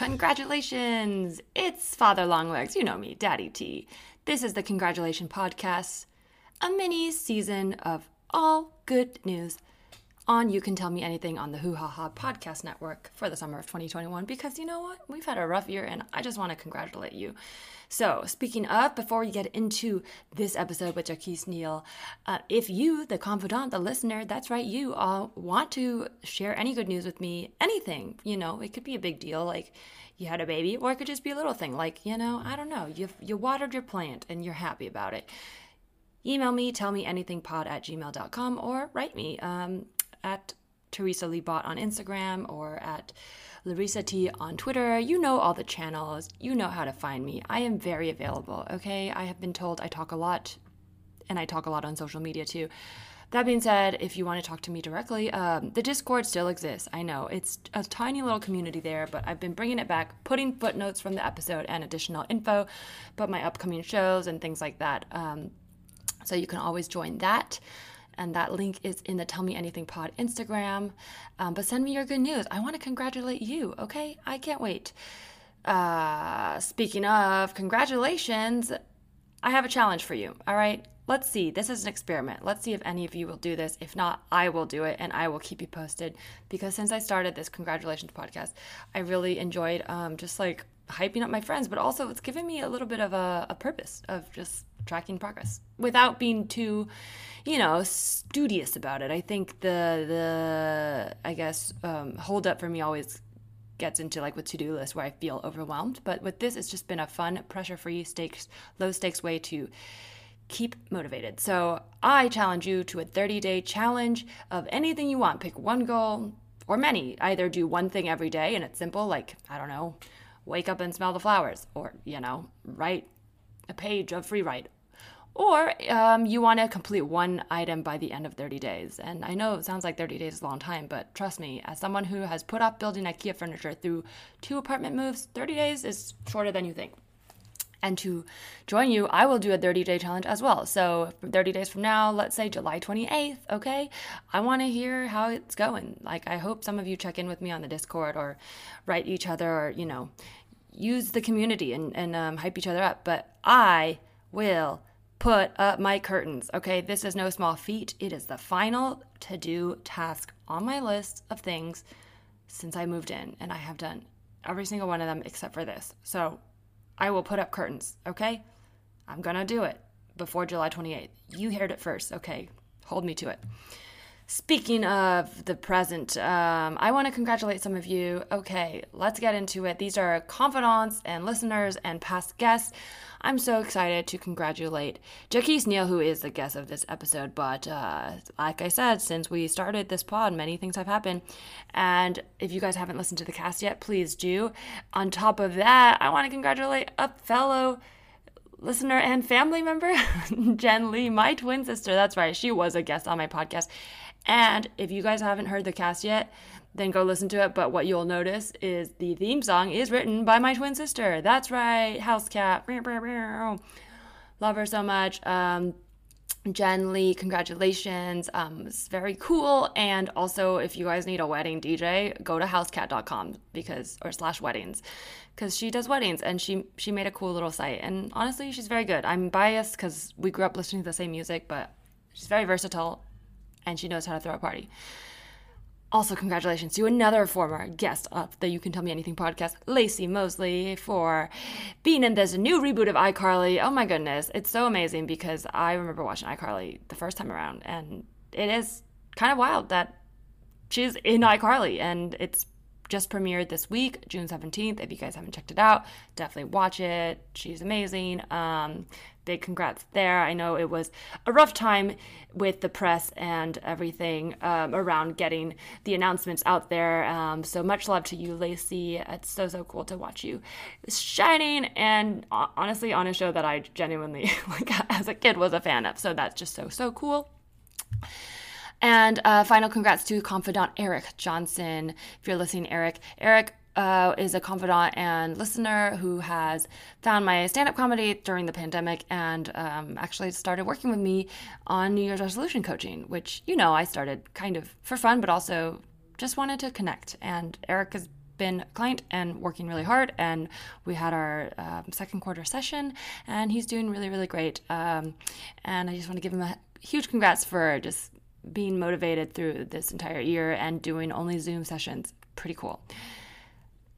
Congratulations! It's Father Longlegs. You know me, Daddy T. This is the Congratulation Podcast, a mini season of all good news on You Can Tell Me Anything on the Hoo Ha Ha Podcast Network for the summer of 2021 because you know what? We've had a rough year and I just want to congratulate you. So, speaking of, before we get into this episode with Jacquis Neal, uh, if you, the confidant, the listener, that's right, you all want to share any good news with me, anything, you know, it could be a big deal, like you had a baby, or it could just be a little thing, like, you know, I don't know, you've, you watered your plant and you're happy about it. Email me, tell me anything pod at gmail.com, or write me um, at Teresa Lee Bot on Instagram or at Larissa T on Twitter. You know all the channels. You know how to find me. I am very available, okay? I have been told I talk a lot, and I talk a lot on social media too. That being said, if you want to talk to me directly, um, the Discord still exists. I know it's a tiny little community there, but I've been bringing it back, putting footnotes from the episode and additional info about my upcoming shows and things like that. Um, so you can always join that and that link is in the Tell Me Anything Pod Instagram. Um, but send me your good news. I want to congratulate you, okay? I can't wait. Uh, speaking of congratulations, I have a challenge for you, all right? Let's see. This is an experiment. Let's see if any of you will do this. If not, I will do it and I will keep you posted because since I started this congratulations podcast, I really enjoyed um, just like hyping up my friends, but also it's given me a little bit of a, a purpose of just tracking progress without being too, you know, studious about it. I think the the I guess um, hold up for me always gets into like with to-do list where I feel overwhelmed. But with this, it's just been a fun, pressure-free, stakes, low stakes way to keep motivated. So I challenge you to a 30-day challenge of anything you want. Pick one goal or many. Either do one thing every day and it's simple, like I don't know, wake up and smell the flowers, or you know, write a page of free write or um, you want to complete one item by the end of 30 days. And I know it sounds like 30 days is a long time, but trust me, as someone who has put off building IKEA furniture through two apartment moves, 30 days is shorter than you think. And to join you, I will do a 30 day challenge as well. So, 30 days from now, let's say July 28th, okay? I want to hear how it's going. Like, I hope some of you check in with me on the Discord or write each other or, you know, use the community and, and um, hype each other up. But I will put up my curtains. Okay, this is no small feat. It is the final to do task on my list of things since I moved in, and I have done every single one of them except for this. So I will put up curtains. Okay, I'm gonna do it before July 28th. You heard it first. Okay, hold me to it. Speaking of the present, um, I want to congratulate some of you. Okay, let's get into it. These are confidants and listeners and past guests. I'm so excited to congratulate Jacquis Neal, who is the guest of this episode. But uh, like I said, since we started this pod, many things have happened. And if you guys haven't listened to the cast yet, please do. On top of that, I want to congratulate a fellow listener and family member, Jen Lee, my twin sister. That's right, she was a guest on my podcast. And if you guys haven't heard the cast yet, then go listen to it. But what you'll notice is the theme song is written by my twin sister. That's right, House Cat. Love her so much. Um, Jen Lee, congratulations. Um, it's very cool. And also, if you guys need a wedding DJ, go to housecat.com because, or slash weddings, because she does weddings and she, she made a cool little site. And honestly, she's very good. I'm biased because we grew up listening to the same music, but she's very versatile and she knows how to throw a party. Also, congratulations to another former guest of the You Can Tell Me Anything podcast, Laci Mosley, for being in this new reboot of iCarly. Oh my goodness, it's so amazing because I remember watching iCarly the first time around, and it is kind of wild that she's in iCarly, and it's just premiered this week, June 17th. If you guys haven't checked it out, definitely watch it. She's amazing. Um, big congrats there. I know it was a rough time with the press and everything um, around getting the announcements out there. Um, so much love to you, Laci. It's so, so cool to watch you shining and honestly on a show that I genuinely, like, as a kid was a fan of. So that's just so, so cool. And uh, final congrats to confidant Eric Johnson. If you're listening, Eric, Eric uh, is a confidant and listener who has found my stand up comedy during the pandemic and um, actually started working with me on New Year's resolution coaching, which, you know, I started kind of for fun, but also just wanted to connect. And Eric has been a client and working really hard. And we had our um, second quarter session, and he's doing really, really great. Um, and I just want to give him a huge congrats for just being motivated through this entire year and doing only Zoom sessions. Pretty cool.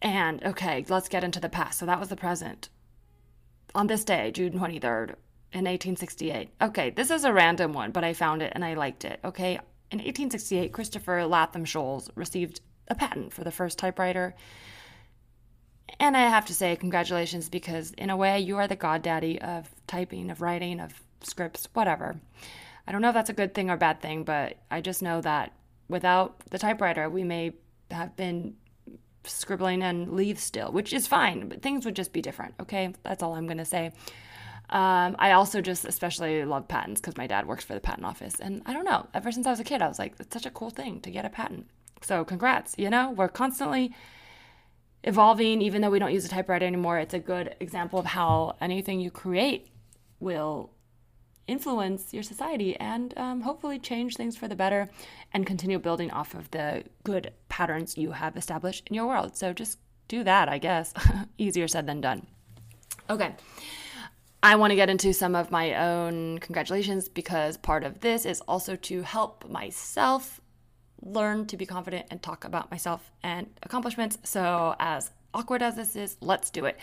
And okay, let's get into the past. So that was the present. On this day, June 23rd, in 1868. Okay, this is a random one, but I found it and I liked it. Okay, in 1868, Christopher Latham Scholes received a patent for the first typewriter. And I have to say, congratulations, because in a way, you are the goddaddy of typing, of writing, of scripts, whatever. I don't know if that's a good thing or bad thing, but I just know that without the typewriter, we may have been scribbling and leaves still, which is fine, but things would just be different. Okay, that's all I'm to say. Um, I also just especially love patents because my dad works for the patent office. And I don't know, ever since I was a kid, I was like, it's such a cool thing to get a patent. So congrats, you know, we're constantly evolving, even though we don't use a typewriter anymore. It's a good example of how anything you create will influence your society and um, hopefully change things for the better and continue building off of the good patterns you have established in your world. So just do that, I guess. Easier said than done. Okay. I want to get into some of my own congratulations because part of this is also to help myself learn to be confident and talk about myself and accomplishments. So, as awkward as this is, let's do it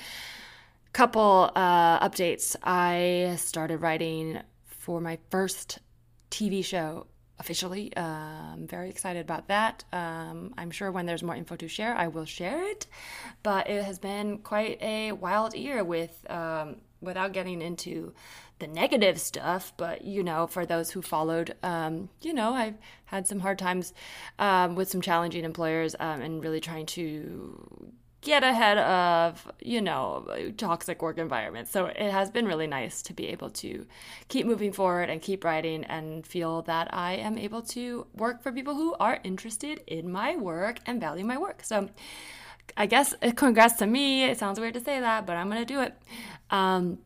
couple uh, updates. I started writing for my first TV show officially. Uh, I'm very excited about that. Um, I'm sure when there's more info to share, I will share it. But it has been quite a wild year with, um, without getting into the negative stuff. But you know, for those who followed, um, you know, I've had some hard times um, with some challenging employers um, and really trying to get ahead of, you know, toxic work environments. So it has been really nice to be able to keep moving forward and keep writing and feel that I am able to work for people who are interested in my work and value my work. So I guess congrats to me. It sounds weird to say that, but I'm to do it. Um,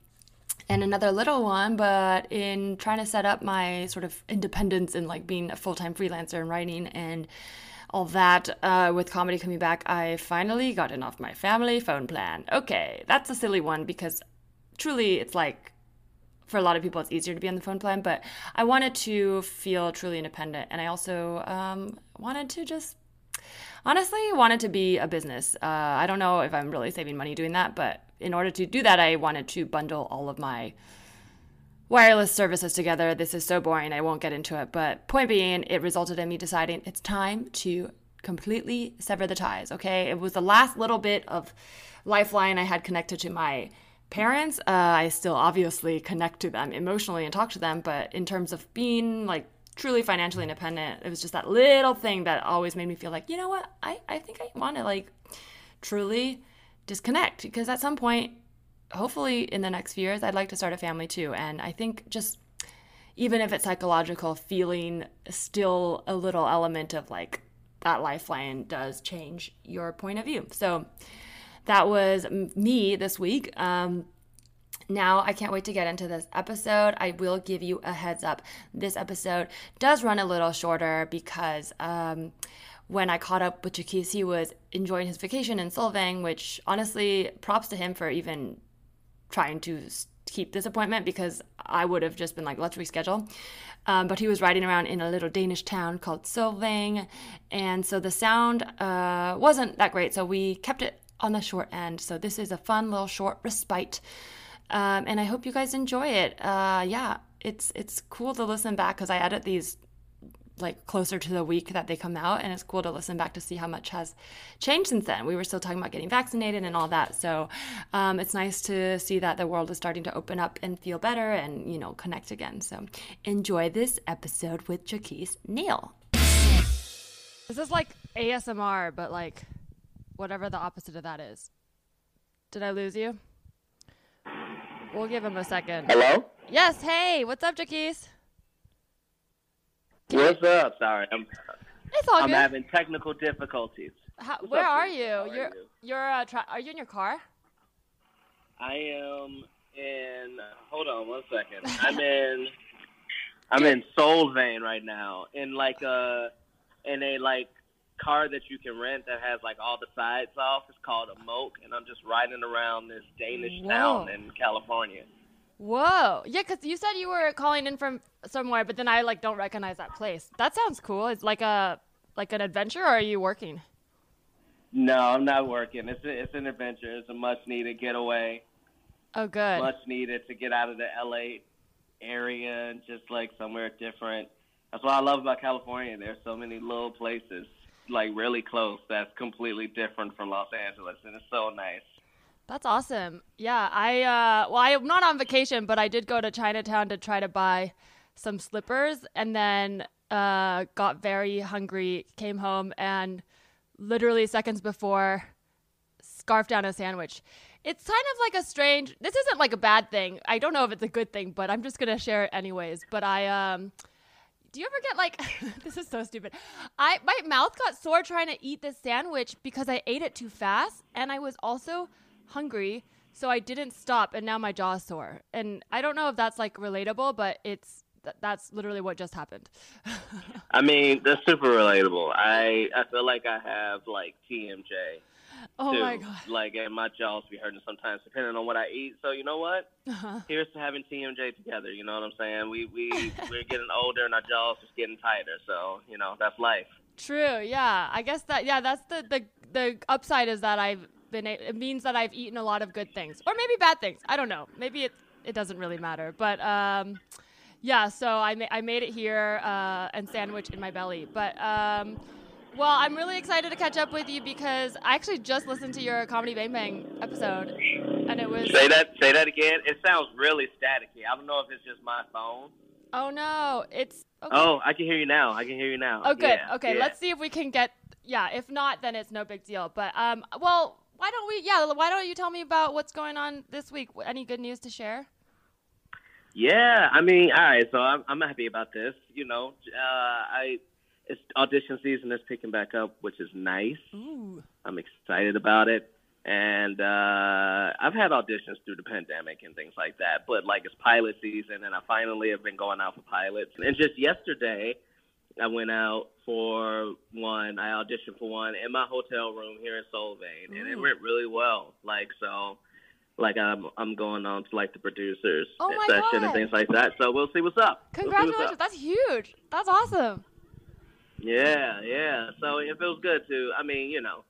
and another little one, but in trying to set up my sort of independence and like being a full time freelancer and writing and all that uh, with comedy coming back, I finally gotten off my family phone plan. Okay, that's a silly one because truly it's like for a lot of people it's easier to be on the phone plan, but I wanted to feel truly independent and I also um, wanted to just honestly wanted to be a business. Uh, I don't know if I'm really saving money doing that, but in order to do that, I wanted to bundle all of my wireless services together. This is so boring, I won't get into it. But point being, it resulted in me deciding it's time to completely sever the ties, okay? It was the last little bit of lifeline I had connected to my parents. Uh, I still obviously connect to them emotionally and talk to them, but in terms of being like truly financially independent, it was just that little thing that always made me feel like, you know what? I, I think I want to like truly disconnect because at some point hopefully in the next few years, I'd like to start a family too. And I think just even if it's psychological, feeling still a little element of like that lifeline does change your point of view. So that was me this week. Um, now, I can't wait to get into this episode. I will give you a heads up. This episode does run a little shorter because um, when I caught up with Jacquis, he was enjoying his vacation in Solvang, which honestly, props to him for even trying to keep this appointment because I would have just been like, let's reschedule. Um, but he was riding around in a little Danish town called Solvang, and so the sound uh, wasn't that great. So we kept it on the short end. So this is a fun little short respite, um, and I hope you guys enjoy it. Uh, yeah, it's it's cool to listen back because I edit these like closer to the week that they come out and it's cool to listen back to see how much has changed since then. We were still talking about getting vaccinated and all that so um, it's nice to see that the world is starting to open up and feel better and you know connect again. So enjoy this episode with Jacquis Neal. This is like ASMR but like whatever the opposite of that is. Did I lose you? We'll give him a second. Hello? Yes hey what's up Jacquis What's up? Sorry, I'm. It's all I'm good. having technical difficulties. How, where up, are you? How are you're you? you're uh, tra- are you in your car? I am in. Hold on one second. I'm in. I'm in Solvang right now, in like a, in a like car that you can rent that has like all the sides off. It's called a moke, and I'm just riding around this Danish Whoa. town in California. Whoa. Yeah, because you said you were calling in from somewhere, but then I like don't recognize that place. That sounds cool. It's like a like an adventure, or are you working? No, I'm not working. It's a, it's an adventure. It's a much needed getaway. Oh, good. Much needed to get out of the LA area and just like somewhere different. That's what I love about California. There's so many little places like really close that's completely different from Los Angeles, and it's so nice. That's awesome. Yeah, I uh well I'm not on vacation, but I did go to Chinatown to try to buy some slippers and then uh got very hungry, came home and literally seconds before scarfed down a sandwich. It's kind of like a strange this isn't like a bad thing. I don't know if it's a good thing, but I'm just to share it anyways. But I um do you ever get like this is so stupid. I my mouth got sore trying to eat this sandwich because I ate it too fast and I was also hungry, so I didn't stop and now my jaw's sore. And I don't know if that's like relatable, but it's th- that's literally what just happened. I mean, that's super relatable. I I feel like I have like TMJ. oh too. my god. Like, and my jaws be hurting sometimes, depending on what I eat. So you know what? Uh-huh. Here's to having TMJ together. You know what I'm saying? We we we're getting older and our jaws just getting tighter. So you know that's life. True. Yeah. I guess that. Yeah. That's the the the upside is that I've been. A- it means that I've eaten a lot of good things, or maybe bad things. I don't know. Maybe it it doesn't really matter. But um, yeah. So I ma- I made it here uh, and sandwich in my belly. But um, well, I'm really excited to catch up with you because I actually just listened to your comedy Bang Bang episode, and it was. Say that say that again. It sounds really staticky. I don't know if it's just my phone. Oh no! It's. Okay. Oh, I can hear you now. I can hear you now. Oh, good. Yeah, okay, yeah. let's see if we can get. Yeah, if not, then it's no big deal. But um, well, why don't we? Yeah, why don't you tell me about what's going on this week? Any good news to share? Yeah, I mean, all right. So I'm I'm happy about this. You know, uh, I it's audition season is picking back up, which is nice. Ooh. I'm excited about it. And uh, I've had auditions through the pandemic and things like that, but like it's pilot season, and I finally have been going out for pilots. And just yesterday, I went out for one. I auditioned for one in my hotel room here in Solvang, and it went really well. Like so, like I'm I'm going on to like the producers Oh session God. and things like that. So we'll see what's up. We'll what's Congratulations! up. That's huge. That's awesome. Yeah, yeah. So it feels good to. I mean, you know,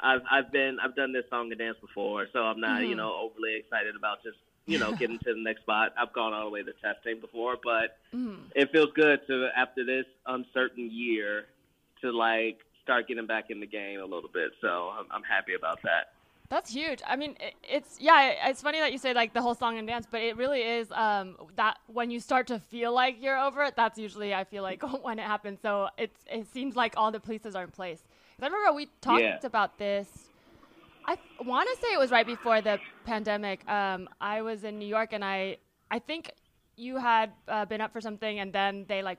I've I've been I've done this song and dance before, so I'm not you Mhm. know overly excited about just you know getting to the next spot. I've gone all the way to testing before, but Mm. it feels good to after this uncertain year to like start getting back in the game a little bit. So I'm, I'm happy about that. That's huge. I mean, it, it's yeah. It's funny that you say like the whole song and dance, but it really is um, that when you start to feel like you're over it, that's usually I feel like when it happens. So it's it seems like all the pieces are in place. 'Cause I remember we talked Yeah. about this. I want to say it was right before the pandemic. Um, I was in New York, and I I think you had uh, been up for something, and then they like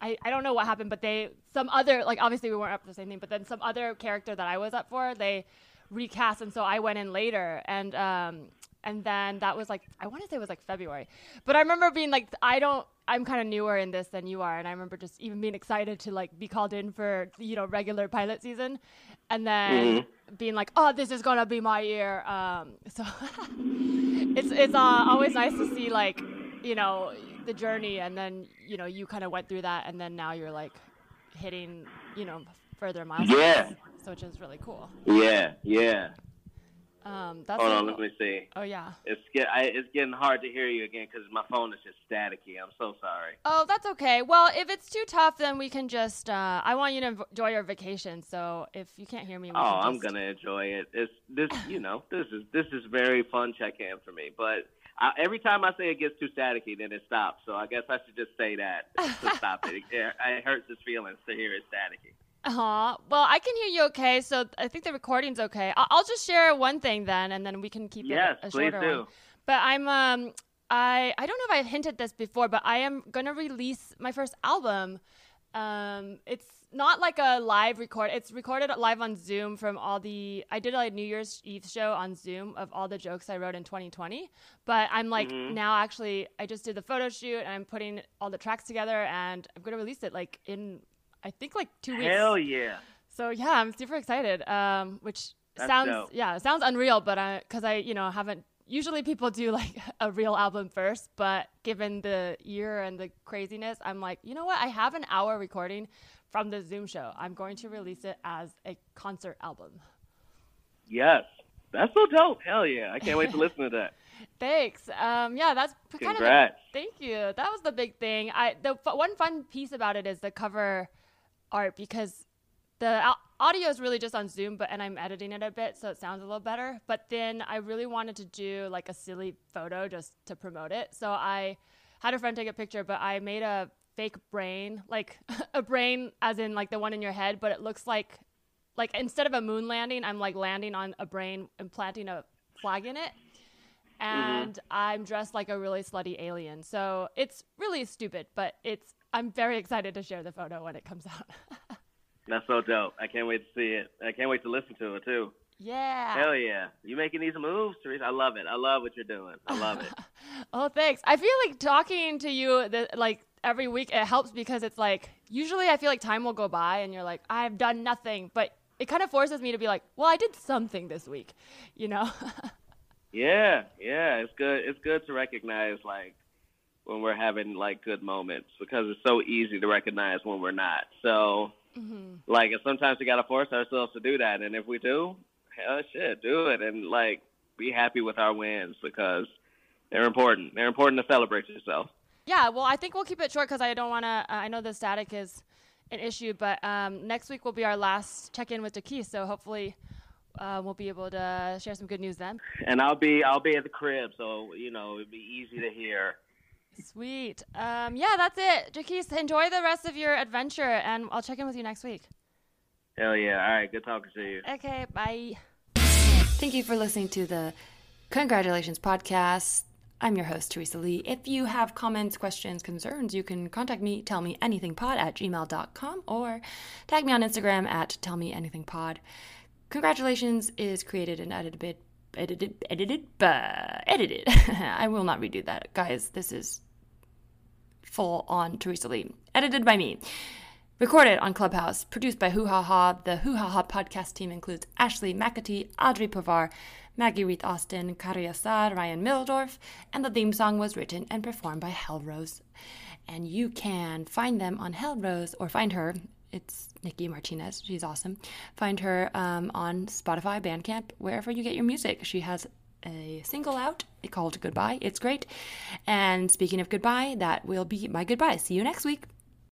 I, I don't know what happened, but they some other like obviously we weren't up for the same thing, but then some other character that I was up for, they recast, and so I went in later, and um and then that was like I want to say it was like February, but I remember being like I don't I'm kind of newer in this than you are, and I remember just even being excited to like be called in for you know regular pilot season, and then being like oh this is gonna be my year, um so it's it's uh, always nice to see like you know the journey and then you know you kind of went through that and then now you're like hitting you know further milestones Yeah. so which is really cool Yeah, yeah. Um that's Hold on, cool. let me see. oh yeah It's get I, it's getting hard to hear you again because my phone is just staticky. I'm so sorry. oh that's okay well if it's too tough then we can just uh i want you to enjoy your vacation so if you can't hear me Oh, can I'm gonna enjoy it. It's this, you know, this is this is very fun check in for me. But I, every time I say it gets too staticky, then it stops. So I guess I should just say that to stop it. It, it hurts his feelings to hear it staticky. Uh-huh. Well, I can hear you okay, so I think the recording's okay. I- I'll just share one thing then, and then we can keep Yes, it a please shorter do. one. But I'm um I I don't know if I hinted this before, but I am gonna release my first album. Um, it's not like a live record. It's recorded live on Zoom from all the. I did a New Year's Eve show on Zoom of all the jokes I wrote in 2020. But I'm like Mhm. now actually, I just did the photo shoot and I'm putting all the tracks together and I'm gonna release it like in I think like two weeks. Hell yeah! So yeah, I'm super excited. Um, which That's sounds dope. yeah sounds unreal, but I because I you know haven't usually people do like a real album first, but given the year and the craziness, I'm like you know what I have an hour recording from the Zoom show. I'm going to release it as a concert album. Yes, that's so dope. Hell yeah! I can't wait to listen to that. Thanks. Um, yeah, that's p- kind of. Congrats. thank you. That was the big thing. I the f- one fun piece about it is the cover art because the audio is really just on Zoom, but and I'm editing it a bit so it sounds a little better. But then I really wanted to do like a silly photo just to promote it. So I had a friend take a picture, but I made a fake brain, like a brain as in like the one in your head, but it looks like like instead of a moon landing, I'm like landing on a brain and planting a flag in it. Mm-hmm. And I'm dressed like a really slutty alien. So it's really stupid, but it's I'm very excited to share the photo when it comes out. That's so dope. I can't wait to see it. I can't wait to listen to it too. yeah. Hell yeah! You making these moves, Teresa? I love it. I love what you're doing. I love it. Oh, thanks. I feel like talking to you the, like every week it helps because it's like usually I feel like time will go by and you're like I've done nothing, but it kind of forces me to be like, well, I did something this week, you know? Yeah, yeah, it's good. It's good to recognize like when we're having like good moments because it's so easy to recognize when we're not. So, like, sometimes we gotta force ourselves to do that, and if we do, hell, shit, do it, and like be happy with our wins because they're important. They're important to celebrate yourself. yeah. Well, I think we'll keep it short because I don't want to. Uh, I know the static is an issue, but um, next week will be our last check in with Taki, so hopefully uh, we'll be able to share some good news then. And I'll be I'll be at the crib, so you know it'd be easy to hear. Sweet. Um, yeah, that's it. Jacquis, enjoy the rest of your adventure, and I'll check in with you next week. Hell yeah! All right, good talking to you. Okay, bye. Thank you for listening to the Congratulations podcast. I'm your host, Teresa Lee. If you have comments, questions, concerns, you can contact me, tell me anythingpod at gmail.com or tag me on Instagram at tell me anythingpod. Congratulations is created and edited, edited, edited, uh, edited. I will not redo that. Guys, this is full on Teresa Lee. Edited by me. Recorded on Clubhouse, produced by Hoo Ha Ha. The Hoo Ha Ha podcast team includes Ashley McAtee, Audrey Pavar, Maggie Reith Austin, Karia Saad, Ryan Mildorf, and the theme song was written and performed by Hell Rose. And you can find them on Hell Rose, or find her. It's Nikki Martinez. She's awesome. Find her um, on Spotify, Bandcamp, wherever you get your music. She has a single out called Goodbye. It's great. And speaking of goodbye, that will be my goodbye. See you next week.